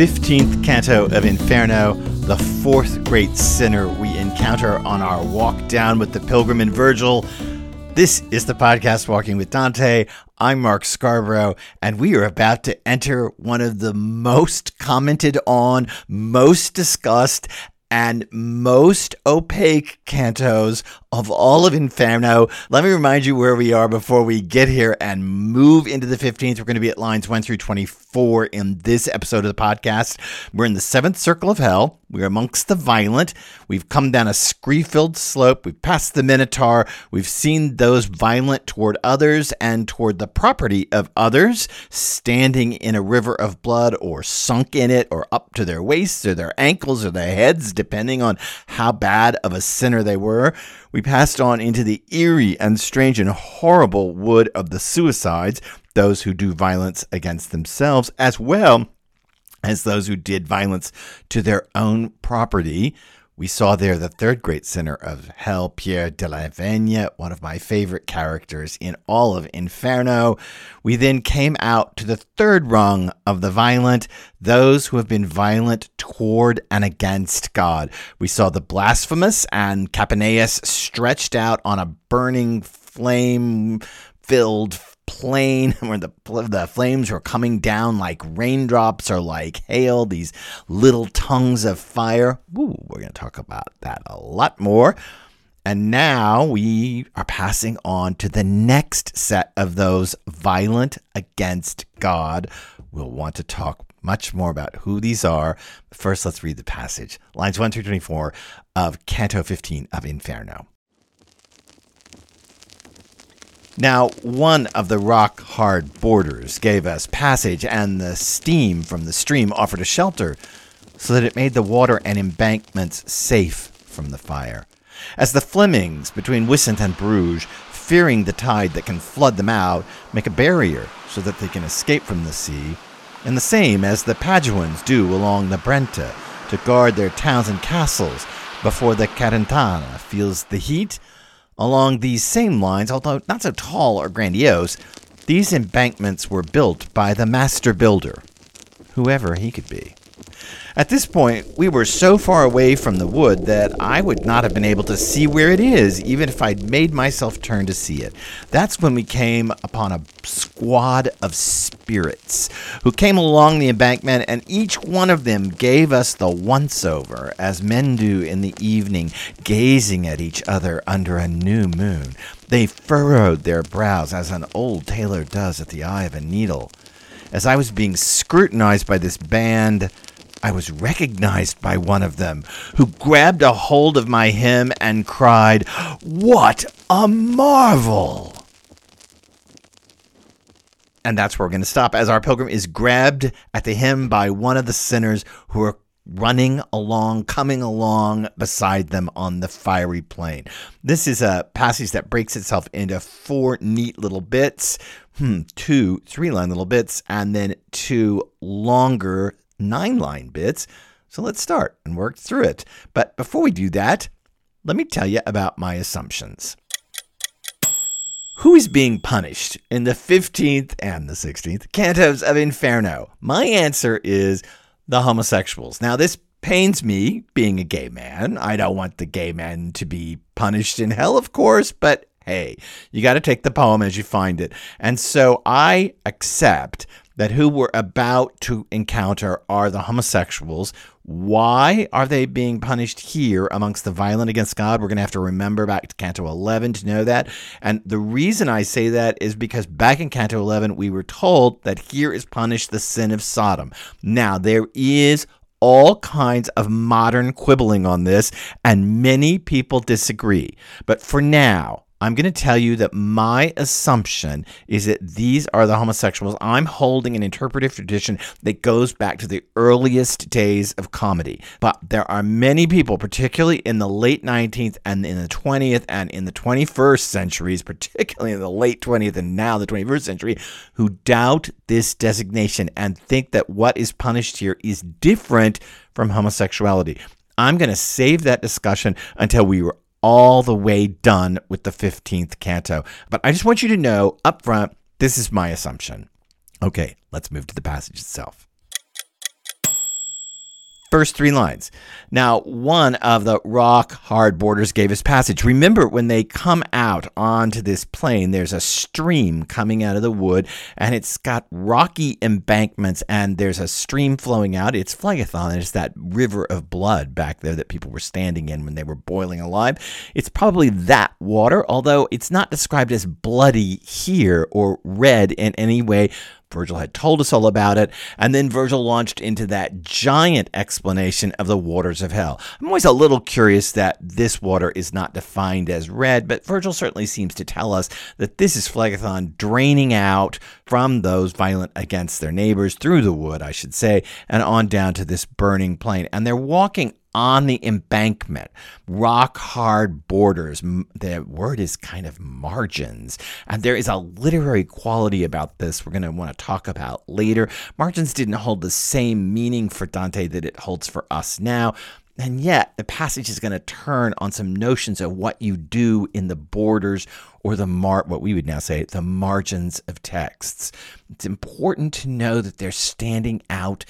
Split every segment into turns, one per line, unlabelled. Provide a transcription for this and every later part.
15th canto of Inferno, the fourth great sinner we encounter on our walk down with the pilgrim and Virgil. This is the podcast Walking with Dante. I'm Mark Scarborough, and we are about to enter one of the most commented on, most discussed, and most opaque cantos of all of Inferno. Let me remind you where we are before we get here and move into the 15th. We're going to be at lines 1 through 24 in this episode of the podcast. We're in the seventh circle of hell. We're amongst the violent. We've come down a scree filled slope. We've passed the Minotaur. We've seen those violent toward others and toward the property of others, standing in a river of blood or sunk in it or up to their waists or their ankles or their heads, depending on how bad of a sinner they were. We passed on into the eerie and strange and horrible wood of the suicides, those who do violence against themselves, as well as those who did violence to their own property. We saw there the third great sinner of hell, Pierre de la Vigne, one of my favorite characters in all of Inferno. We then came out to the third rung of the violent, those who have been violent toward and against God. We saw the blasphemous and Capaneus stretched out on a burning flame filled plain where the the flames were coming down like raindrops or like hail, these little tongues of fire. Ooh, we're going to talk about that a lot more. And now we are passing on to the next set of those violent against God. We'll want to talk much more about who these are. First, let's read the passage. Lines 1 through 24 of Canto 15 of Inferno. Now, one of the rock hard borders gave us passage, and the steam from the stream offered a shelter, so that it made the water and embankments safe from the fire. As the Flemings between Wissant and Bruges, fearing the tide that can flood them out, make a barrier so that they can escape from the sea, and the same as the Paduans do along the Brenta to guard their towns and castles before the Carantana feels the heat Along these same lines, although not so tall or grandiose, these embankments were built by the master builder, whoever he could be. At this point, we were so far away from the wood that I would not have been able to see where it is, even if I'd made myself turn to see it. That's when we came upon a squad of spirits who came along the embankment, and each one of them gave us the once over, as men do in the evening, gazing at each other under a new moon. They furrowed their brows as an old tailor does at the eye of a needle. As I was being scrutinized by this band, I was recognized by one of them, who grabbed a hold of my hem and cried, What a marvel! And that's where we're going to stop, as our pilgrim is grabbed at the hem by one of the sinners who are running along, coming along beside them on the fiery plain. This is a passage that breaks itself into four neat little bits, hmm, two three line little bits, and then two longer nine line bits. So let's start and work through it. But before we do that, let me tell you about my assumptions. Who is being punished in the 15th and the 16th cantos of Inferno? My answer is the homosexuals. Now, this pains me being a gay man. I don't want the gay men to be punished in hell, of course, but hey, you got to take the poem as you find it. And so I accept that who we're about to encounter are the homosexuals. Why are they being punished here amongst the violent against God? We're going to have to remember back to Canto 11 to know that. And the reason I say that is because back in Canto 11, we were told that here is punished the sin of Sodom. Now, there is all kinds of modern quibbling on this, and many people disagree. But for now, I'm going to tell you that my assumption is that these are the homosexuals. I'm holding an interpretive tradition that goes back to the earliest days of comedy. But there are many people, particularly in the late 19th and in the 20th and in the 21st centuries, particularly in the late 20th and now the 21st century, who doubt this designation and think that what is punished here is different from homosexuality. I'm going to save that discussion until we were all the way done with the 15th canto. But I just want you to know up front, this is my assumption. Okay, let's move to the passage itself. First three lines. Now, one of the rock hard borders gave us passage. Remember, when they come out onto this plain, there's a stream coming out of the wood, and it's got rocky embankments, and there's a stream flowing out. It's Phlegethon, it's that river of blood back there that people were standing in when they were boiling alive. It's probably that water, although it's not described as bloody here or red in any way Virgil had told us all about it, and then Virgil launched into that giant explanation of the waters of hell. I'm always a little curious that this water is not defined as red, but Virgil certainly seems to tell us that this is Phlegethon draining out from those violent against their neighbors through the wood, I should say, and on down to this burning plain. And they're walking on the embankment, rock hard borders. The word is kind of margins. And there is a literary quality about this we're going to want to talk about later. Margins didn't hold the same meaning for Dante that it holds for us now. And yet, the passage is going to turn on some notions of what you do in the borders or the mar what we would now say the margins of texts. It's important to know that they're standing out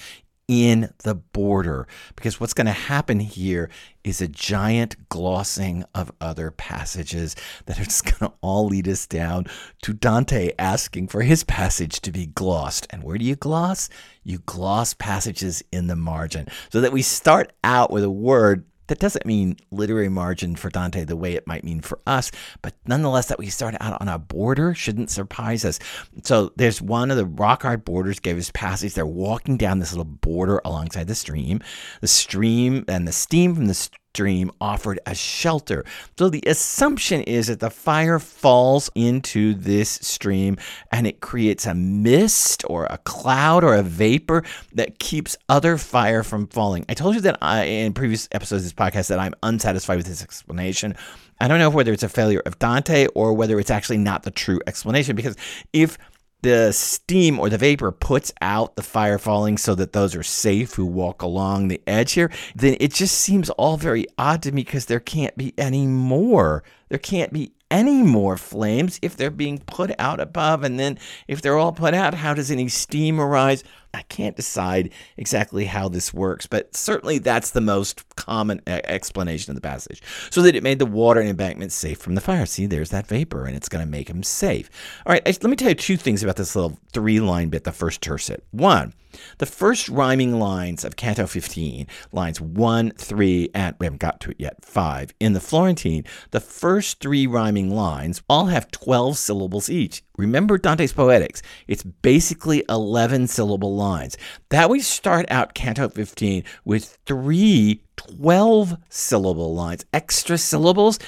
in the border. Because what's going to happen here is a giant glossing of other passages that are just going to all lead us down to Dante asking for his passage to be glossed. And where do you gloss? You gloss passages in the margin so that we start out with a word that doesn't mean literary margin for Dante the way it might mean for us, but nonetheless, that we start out on a border shouldn't surprise us. So there's one of the rock art borders gave us passage. They're walking down this little border alongside the stream. The stream and the steam from the stream offered a shelter. So the assumption is that the fire falls into this stream and it creates a mist or a cloud or a vapor that keeps other fire from falling. I told you that I, in previous episodes of this podcast that I'm unsatisfied with this explanation. I don't know whether it's a failure of Dante or whether it's actually not the true explanation because if the steam or the vapor puts out the fire falling so that those are safe who walk along the edge here, then it just seems all very odd to me because there can't be any more. There can't be any more flames if they're being put out above. And then if they're all put out, how does any steam arise? I can't decide exactly how this works, but certainly that's the most common explanation of the passage. So that it made the water and embankment safe from the fire. See, there's that vapor, and it's going to make them safe. All right, let me tell you two things about this little three line bit, the first tercet. One, the first rhyming lines of Canto 15, lines 1, 3, and we haven't got to it yet, 5, in the Florentine, the first three rhyming lines all have 12 syllables each. Remember Dante's Poetics. It's basically 11 syllable lines. That we start out Canto 15 with three 12 syllable lines, extra syllables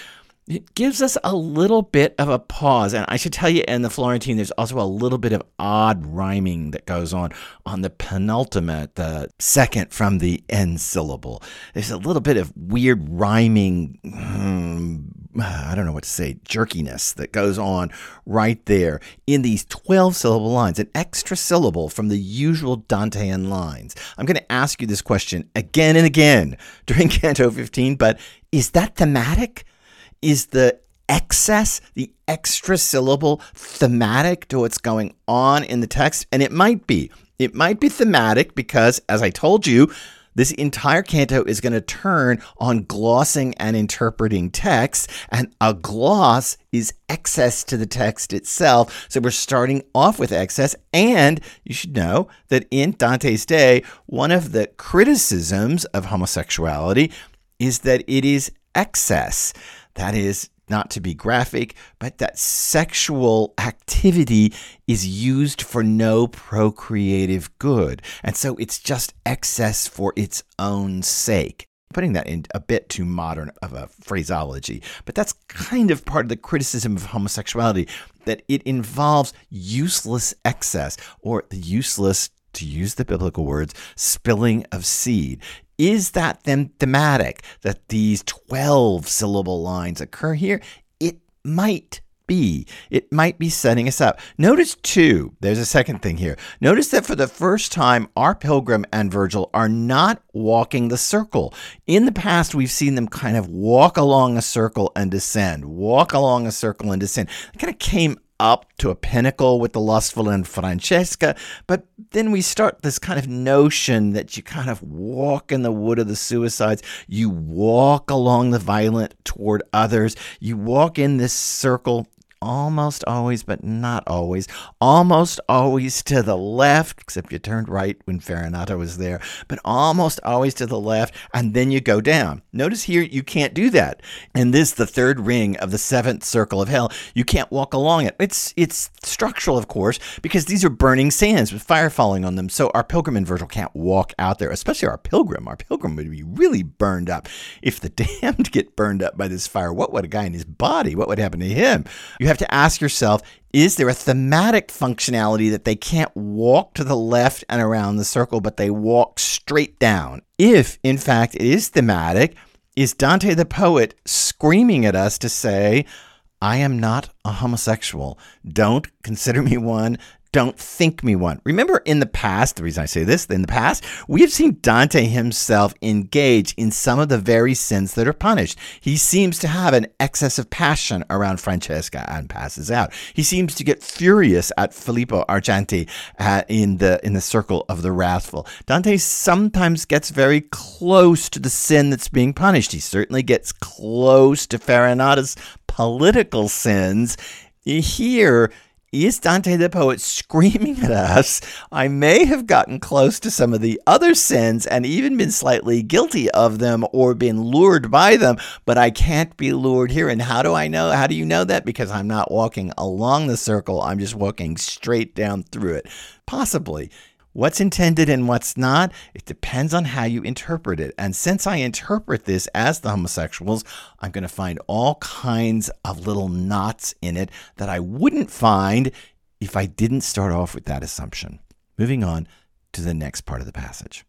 it gives us a little bit of a pause. And I should tell you, in the Florentine, there's also a little bit of odd rhyming that goes on on the penultimate, the second from the end syllable. There's a little bit of weird rhyming, hmm, I don't know what to say, jerkiness that goes on right there in these 12 syllable lines, an extra syllable from the usual Dantean lines. I'm going to ask you this question again and again during Canto 15, but is that thematic? is the excess, the extra syllable thematic to what's going on in the text? And it might be. It might be thematic because, as I told you, this entire canto is going to turn on glossing and interpreting text, and a gloss is excess to the text itself. So we're starting off with excess, and you should know that in Dante's day, one of the criticisms of homosexuality is that it is excess. That is not to be graphic, but that sexual activity is used for no procreative good. And so it's just excess for its own sake. Putting that in a bit too modern of a phraseology, but that's kind of part of the criticism of homosexuality that it involves useless excess or the useless to use the biblical words, spilling of seed. Is that then thematic that these 12 syllable lines occur here? It might be. It might be setting us up. Notice, too, there's a second thing here. Notice that for the first time, our pilgrim and Virgil are not walking the circle. In the past, we've seen them kind of walk along a circle and descend, walk along a circle and descend. It kind of came up to a pinnacle with the lustful and Francesca, but then we start this kind of notion that you kind of walk in the wood of the suicides, you walk along the violent toward others, you walk in this circle almost always, but not always, almost always to the left, except you turned right when Farinata was there, but almost always to the left, and then you go down. Notice here you can't do that. And this, the third ring of the seventh circle of hell, you can't walk along it. It's it's structural, of course, because these are burning sands with fire falling on them. So our pilgrim and Virgil can't walk out there, especially our pilgrim. Our pilgrim would be really burned up. If the damned get burned up by this fire, what would a guy in his body? What would happen to him? You have to ask yourself is there a thematic functionality that they can't walk to the left and around the circle, but they walk straight down? If, in fact, it is thematic, is Dante the poet screaming at us to say, I am not a homosexual. Don't consider me one don't think me one. Remember in the past, the reason I say this, in the past, we have seen Dante himself engage in some of the very sins that are punished. He seems to have an excess of passion around Francesca and passes out. He seems to get furious at Filippo Argenti uh, in the in the circle of the wrathful. Dante sometimes gets very close to the sin that's being punished. He certainly gets close to Farinata's political sins. Here, is Dante the poet screaming at us? I may have gotten close to some of the other sins and even been slightly guilty of them or been lured by them, but I can't be lured here. And how do I know? How do you know that? Because I'm not walking along the circle, I'm just walking straight down through it. Possibly. What's intended and what's not, it depends on how you interpret it. And since I interpret this as the homosexuals, I'm going to find all kinds of little knots in it that I wouldn't find if I didn't start off with that assumption. Moving on to the next part of the passage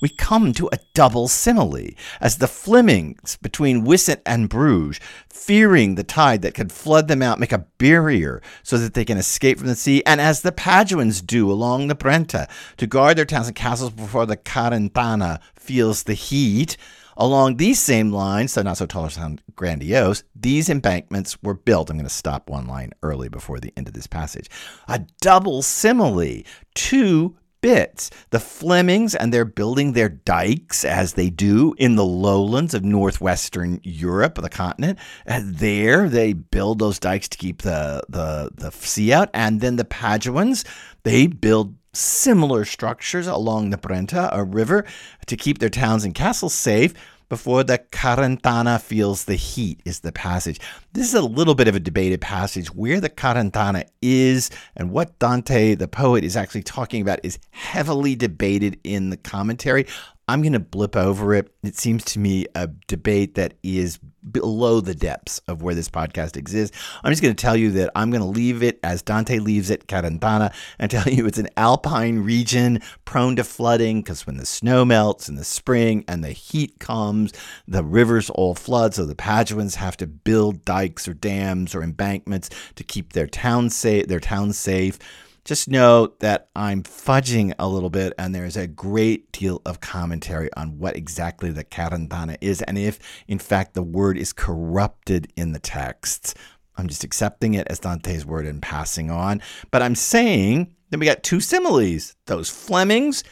we come to a double simile, as the Flemings between Wissant and Bruges, fearing the tide that could flood them out, make a barrier so that they can escape from the sea, and as the Paduans do along the Brenta, to guard their towns and castles before the Carantana feels the heat. Along these same lines, though not so tall or sound grandiose, these embankments were built. I'm going to stop one line early before the end of this passage. A double simile, two bits. The Flemings, and they're building their dikes as they do in the lowlands of northwestern Europe, the continent. And there, they build those dikes to keep the, the, the sea out. And then the Paduans, they build similar structures along the Brenta, a river, to keep their towns and castles safe before the Carantana feels the heat is the passage. This is a little bit of a debated passage. Where the Carantana is and what Dante, the poet, is actually talking about is heavily debated in the commentary. I'm going to blip over it. It seems to me a debate that is below the depths of where this podcast exists. I'm just going to tell you that I'm going to leave it as Dante leaves it, Carantana, and tell you it's an alpine region prone to flooding because when the snow melts in the spring and the heat comes, the rivers all flood. So the Paduans have to build dikes or dams or embankments to keep their town safe. Their town safe just know that I'm fudging a little bit, and there's a great deal of commentary on what exactly the Carantana is, and if, in fact, the word is corrupted in the texts. I'm just accepting it as Dante's word and passing on. But I'm saying that we got two similes those Flemings,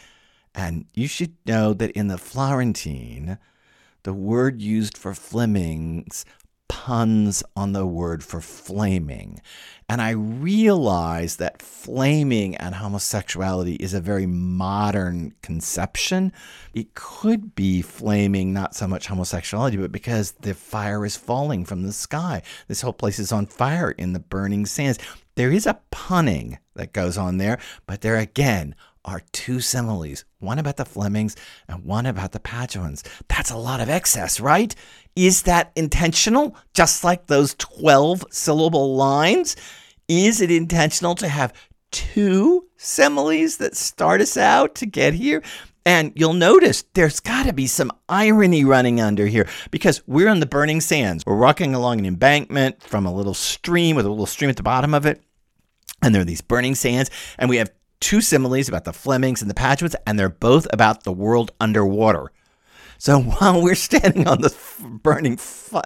and you should know that in the Florentine, the word used for Flemings puns on the word for flaming. And I realize that flaming and homosexuality is a very modern conception. It could be flaming, not so much homosexuality, but because the fire is falling from the sky. This whole place is on fire in the burning sands. There is a punning that goes on there, but there again are two similes, one about the Flemings and one about the Paduans. That's a lot of excess, right? Is that intentional? Just like those 12 syllable lines? Is it intentional to have two similes that start us out to get here? And you'll notice there's got to be some irony running under here because we're on the burning sands. We're walking along an embankment from a little stream with a little stream at the bottom of it. And there are these burning sands, and we have two similes about the Flemings and the Paduans, and they're both about the world underwater. So while we're standing on the burning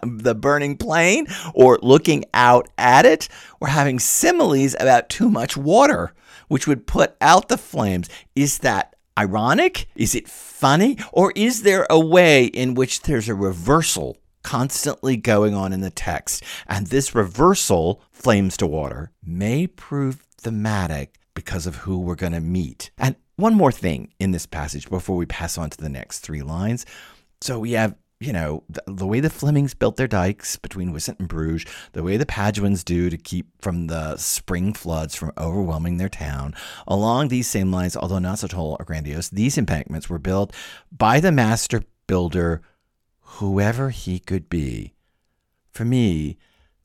the burning plain or looking out at it, we're having similes about too much water, which would put out the flames. Is that ironic? Is it funny? Or is there a way in which there's a reversal constantly going on in the text? And this reversal, flames to water, may prove thematic because of who we're going to meet. And one more thing in this passage before we pass on to the next three lines. So we have you know, the, the, way the Flemings built their dikes between Wissant and Bruges, the way the Paduans do to keep from the spring floods from overwhelming their town. Along these same lines, although not so tall or grandiose, these embankments were built by the master builder, whoever he could be. For me,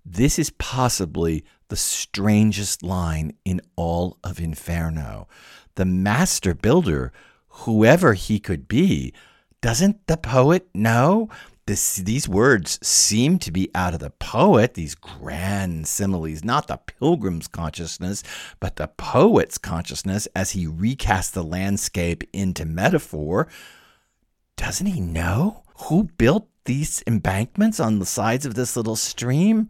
this is possibly the strangest line in all of Inferno. The master builder, whoever he could be, doesn't the poet know? This, these words seem to be out of the poet, these grand similes, not the pilgrim's consciousness, but the poet's consciousness as he recasts the landscape into metaphor. Doesn't he know who built these embankments on the sides of this little stream?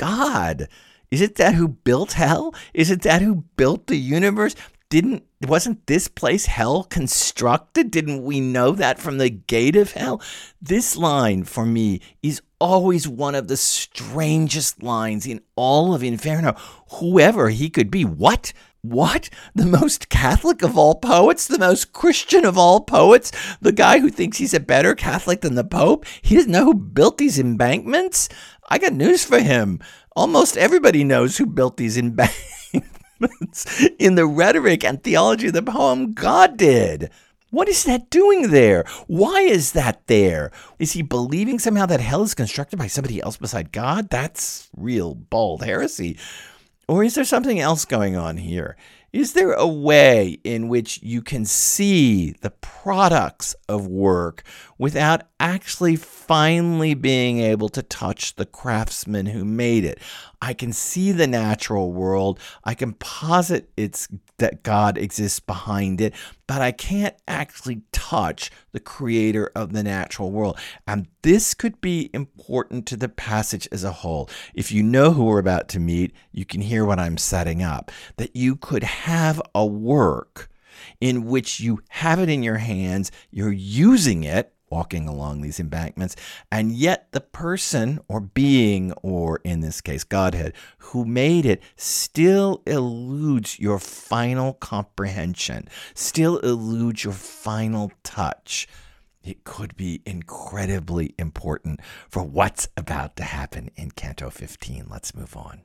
God. Is it that who built hell? Is it that who built the universe? didn't wasn't this place hell constructed? Didn't we know that from the gate of hell? This line for me is always one of the strangest lines in all of Inferno. Whoever he could be. What? What? The most Catholic of all poets? The most Christian of all poets? The guy who thinks he's a better Catholic than the Pope? He doesn't know who built these embankments? I got news for him. Almost everybody knows who built these embankments. in the rhetoric and theology of the poem God did. What is that doing there? Why is that there? Is he believing somehow that hell is constructed by somebody else beside God? That's real bald heresy. Or is there something else going on here? Is there a way in which you can see the products of work without actually finally being able to touch the craftsman who made it? I can see the natural world. I can posit it's that God exists behind it, but I can't actually touch the creator of the natural world. And this could be important to the passage as a whole. If you know who we're about to meet, you can hear what I'm setting up. That you could have a work in which you have it in your hands, you're using it walking along these embankments. And yet, the person or being, or in this case, Godhead, who made it, still eludes your final comprehension, still eludes your final touch. It could be incredibly important for what's about to happen in Canto 15. Let's move on.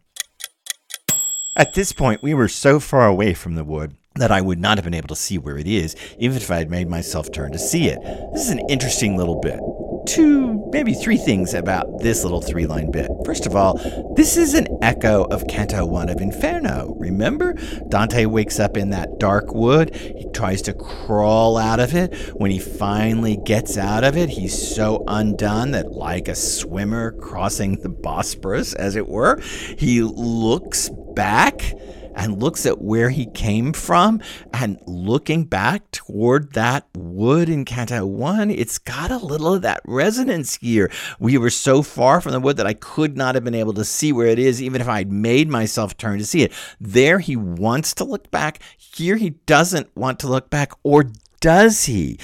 At this point, we were so far away from the wood that I would not have been able to see where it is, even if I had made myself turn to see it. This is an interesting little bit. Two, maybe three things about this little three line bit. First of all, this is an echo of Canto 1 of Inferno. Remember? Dante wakes up in that dark wood. He tries to crawl out of it. When he finally gets out of it, he's so undone that, like a swimmer crossing the Bosporus, as it were, he looks back and looks at where he came from and looking back toward that wood in Canto 1, it's got a little of that resonance here. We were so far from the wood that I could not have been able to see where it is, even if I'd made myself turn to see it. There he wants to look back. Here he doesn't want to look back, or does he?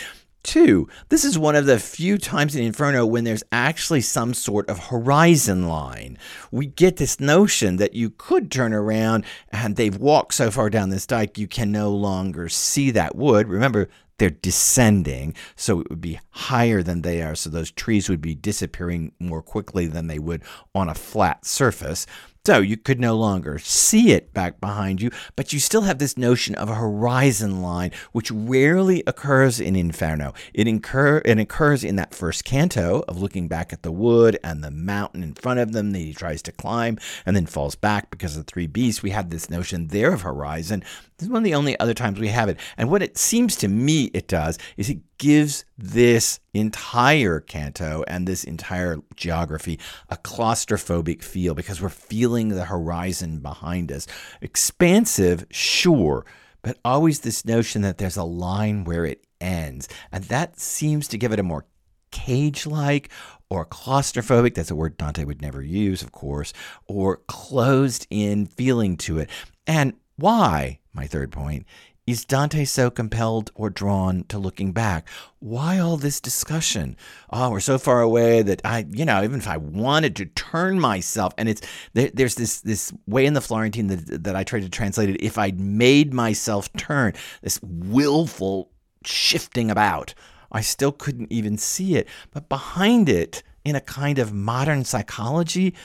Two, this is one of the few times in Inferno when there's actually some sort of horizon line. We get this notion that you could turn around and they've walked so far down this dike you can no longer see that wood. Remember, they're descending, so it would be higher than they are, so those trees would be disappearing more quickly than they would on a flat surface. So you could no longer see it back behind you, but you still have this notion of a horizon line, which rarely occurs in Inferno. It, incur, it occurs in that first canto of looking back at the wood and the mountain in front of them that he tries to climb and then falls back because of the three beasts. We have this notion there of horizon. This is one of the only other times we have it. And what it seems to me it does is it gives this entire canto and this entire geography a claustrophobic feel because we're feeling the horizon behind us. Expansive, sure, but always this notion that there's a line where it ends. And that seems to give it a more cage like or claustrophobic, that's a word Dante would never use, of course, or closed in feeling to it. And why, my third point, is Dante so compelled or drawn to looking back? Why all this discussion? Oh, we're so far away that I, you know, even if I wanted to turn myself, and it's there, there's this this way in the Florentine that, that I tried to translate it. If I'd made myself turn, this willful shifting about, I still couldn't even see it. But behind it, in a kind of modern psychology,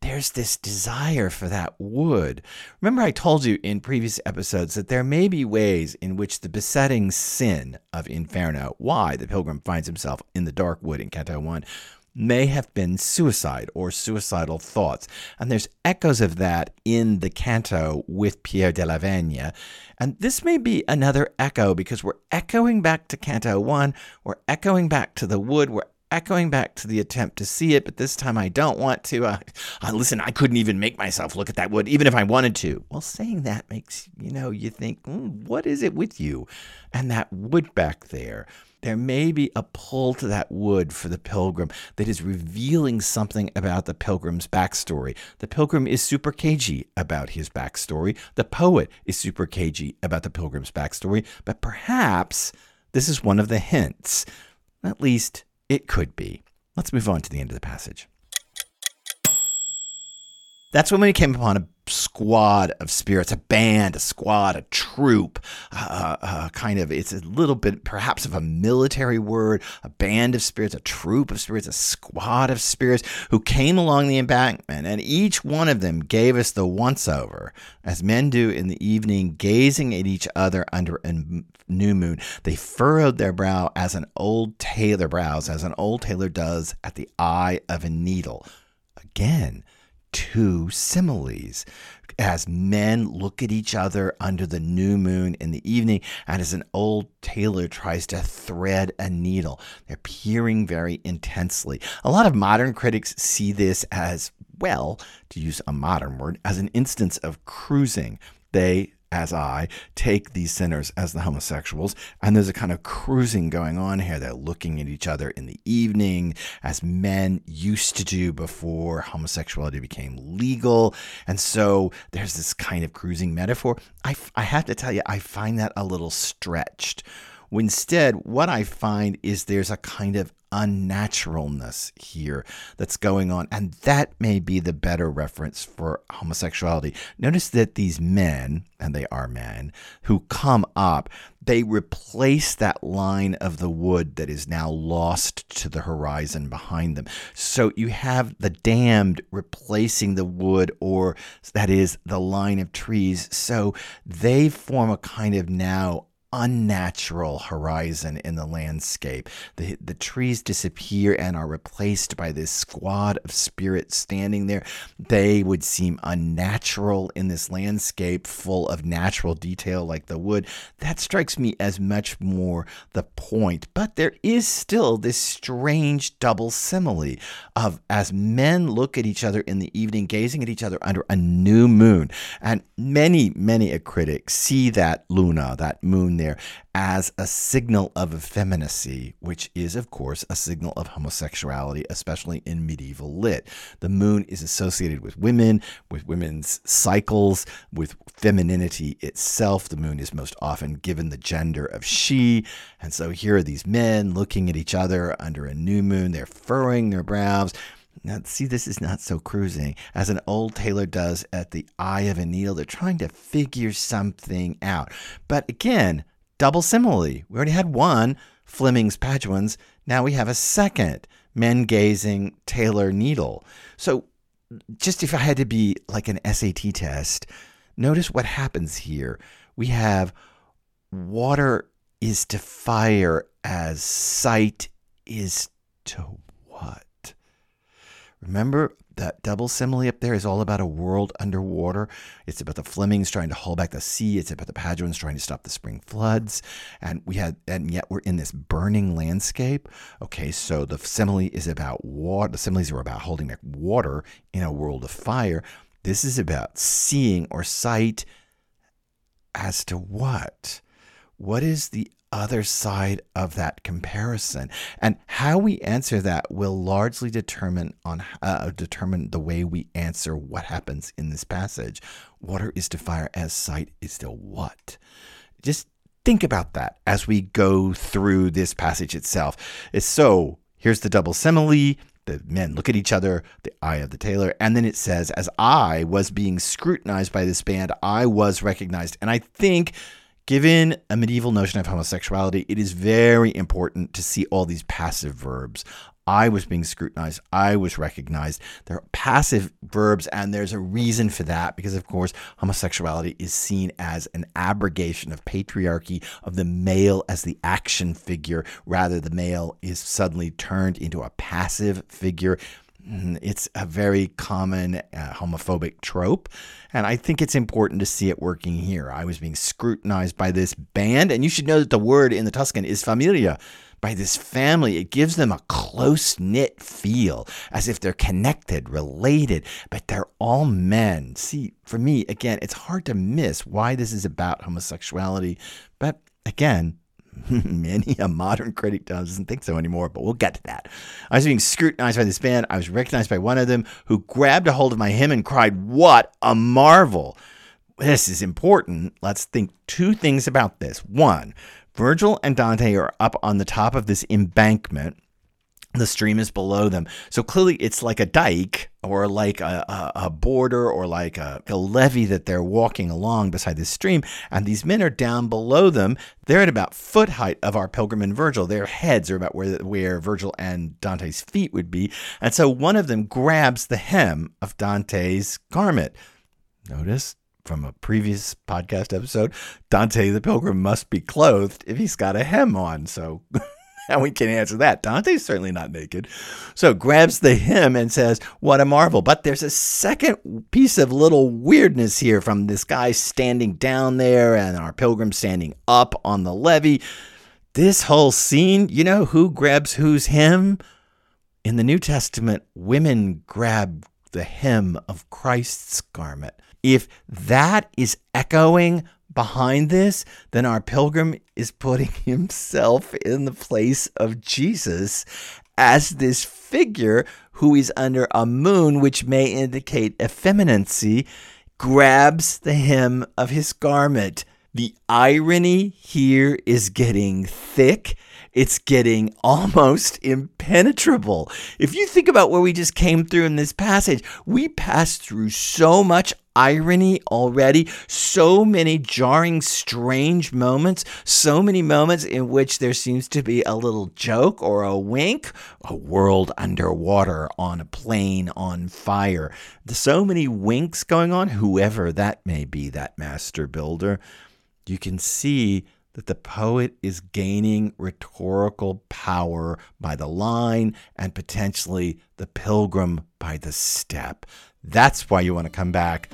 there's this desire for that wood. Remember, I told you in previous episodes that there may be ways in which the besetting sin of Inferno, why the pilgrim finds himself in the dark wood in Canto 1, may have been suicide or suicidal thoughts. And there's echoes of that in the canto with Pierre de la Vigne. And this may be another echo because we're echoing back to Canto 1, we're echoing back to the wood, we're echoing back to the attempt to see it, but this time I don't want to. Uh, uh, listen, I couldn't even make myself look at that wood, even if I wanted to. Well, saying that makes, you know, you think, mm, what is it with you? And that wood back there, there may be a pull to that wood for the pilgrim that is revealing something about the pilgrim's backstory. The pilgrim is super cagey about his backstory. The poet is super cagey about the pilgrim's backstory. But perhaps this is one of the hints. At least it could be. Let's move on to the end of the passage. That's when we came upon a squad of spirits, a band, a squad, a troop, uh, uh, kind of, it's a little bit perhaps of a military word, a band of spirits, a troop of spirits, a squad of spirits who came along the embankment, and each one of them gave us the once over, as men do in the evening, gazing at each other under a new moon. They furrowed their brow as an old tailor brows, as an old tailor does at the eye of a needle. Again, two similes as men look at each other under the new moon in the evening and as an old tailor tries to thread a needle. They're peering very intensely. A lot of modern critics see this as, well, to use a modern word, as an instance of cruising. They as I take these sinners as the homosexuals. And there's a kind of cruising going on here. They're looking at each other in the evening, as men used to do before homosexuality became legal. And so there's this kind of cruising metaphor. I, I have to tell you, I find that a little stretched. Instead, what I find is there's a kind of unnaturalness here that's going on. And that may be the better reference for homosexuality. Notice that these men, and they are men, who come up, they replace that line of the wood that is now lost to the horizon behind them. So you have the damned replacing the wood, or that is the line of trees. So they form a kind of now unnatural horizon in the landscape. The, the trees disappear and are replaced by this squad of spirits standing there. They would seem unnatural in this landscape full of natural detail like the wood. That strikes me as much more the point. But there is still this strange double simile of as men look at each other in the evening, gazing at each other under a new moon. And many, many a critic see that Luna, that moon there there as a signal of effeminacy, which is, of course, a signal of homosexuality, especially in medieval lit. The moon is associated with women, with women's cycles, with femininity itself. The moon is most often given the gender of she. And so here are these men looking at each other under a new moon. They're furrowing their brows. Now, see, this is not so cruising as an old tailor does at the eye of a needle. They're trying to figure something out. But again, double simile. We already had one, Fleming's Paduans. Now we have a second, men gazing Taylor Needle. So, just if I had to be like an SAT test, notice what happens here. We have water is to fire as sight is to what? Remember, that double simile up there is all about a world underwater. It's about the Flemings trying to hold back the sea. It's about the Paduans trying to stop the spring floods. And we had, and yet we're in this burning landscape. Okay, so the simile is about water. The similes are about holding back water in a world of fire. This is about seeing or sight as to what? What is the other side of that comparison. And how we answer that will largely determine on uh, determine the way we answer what happens in this passage. Water is to fire as sight is to what? Just think about that as we go through this passage itself. It's so here's the double simile the men look at each other, the eye of the tailor, and then it says, As I was being scrutinized by this band, I was recognized. And I think Given a medieval notion of homosexuality, it is very important to see all these passive verbs. I was being scrutinized. I was recognized. They're passive verbs, and there's a reason for that because, of course, homosexuality is seen as an abrogation of patriarchy, of the male as the action figure. Rather, the male is suddenly turned into a passive figure. Mm, it's a very common uh, homophobic trope. And I think it's important to see it working here. I was being scrutinized by this band, and you should know that the word in the Tuscan is familia. By this family, it gives them a close knit feel, as if they're connected, related, but they're all men. See, for me, again, it's hard to miss why this is about homosexuality. But again, Many a modern critic doesn't think so anymore, but we'll get to that. I was being scrutinized by this band. I was recognized by one of them who grabbed a hold of my hem and cried, What a marvel! This is important. Let's think two things about this. One, Virgil and Dante are up on the top of this embankment the stream is below them. So clearly it's like a dike or like a, a, a border or like a, a, levee that they're walking along beside this stream. And these men are down below them. They're at about foot height of our pilgrim and Virgil. Their heads are about where, where Virgil and Dante's feet would be. And so one of them grabs the hem of Dante's garment. Notice from a previous podcast episode, Dante the pilgrim must be clothed if he's got a hem on. So and we can answer that. Dante's certainly not naked. So grabs the hem and says, What a marvel. But there's a second piece of little weirdness here from this guy standing down there and our pilgrim standing up on the levee. This whole scene, you know who grabs whose hem? In the New Testament, women grab the hem of Christ's garment. If that is echoing behind this, then our pilgrim is putting himself in the place of Jesus as this figure who is under a moon, which may indicate effeminacy, grabs the hem of his garment. The irony here is getting thick. It's getting almost impenetrable. If you think about where we just came through in this passage, we passed through so much irony already, so many jarring, strange moments, so many moments in which there seems to be a little joke or a wink, a world underwater on a plain on fire. So many winks going on, whoever that may be, that master builder. You can see that the poet is gaining rhetorical power by the line and potentially the pilgrim by the step. That's why you want to come back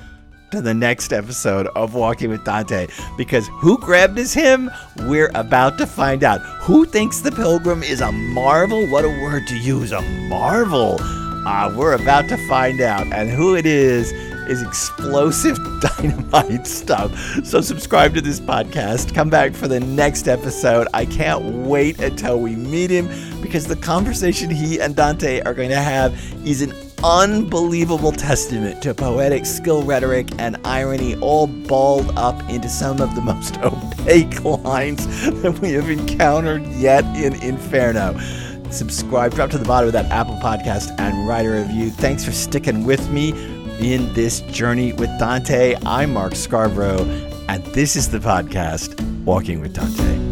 to the next episode of Walking with Dante because who grabbed his hymn? We're about to find out. Who thinks the pilgrim is a marvel? What a word to use, a marvel. Uh, we're about to find out. And who it is is explosive dynamite stuff. So subscribe to this podcast. Come back for the next episode. I can't wait until we meet him because the conversation he and Dante are going to have is an unbelievable testament to poetic skill, rhetoric, and irony, all balled up into some of the most opaque lines that we have encountered yet in Inferno. Subscribe, drop to the bottom of that Apple podcast, and write a review. Thanks for sticking with me in this journey with Dante. I'm Mark Scarborough, and this is the podcast, Walking with Dante.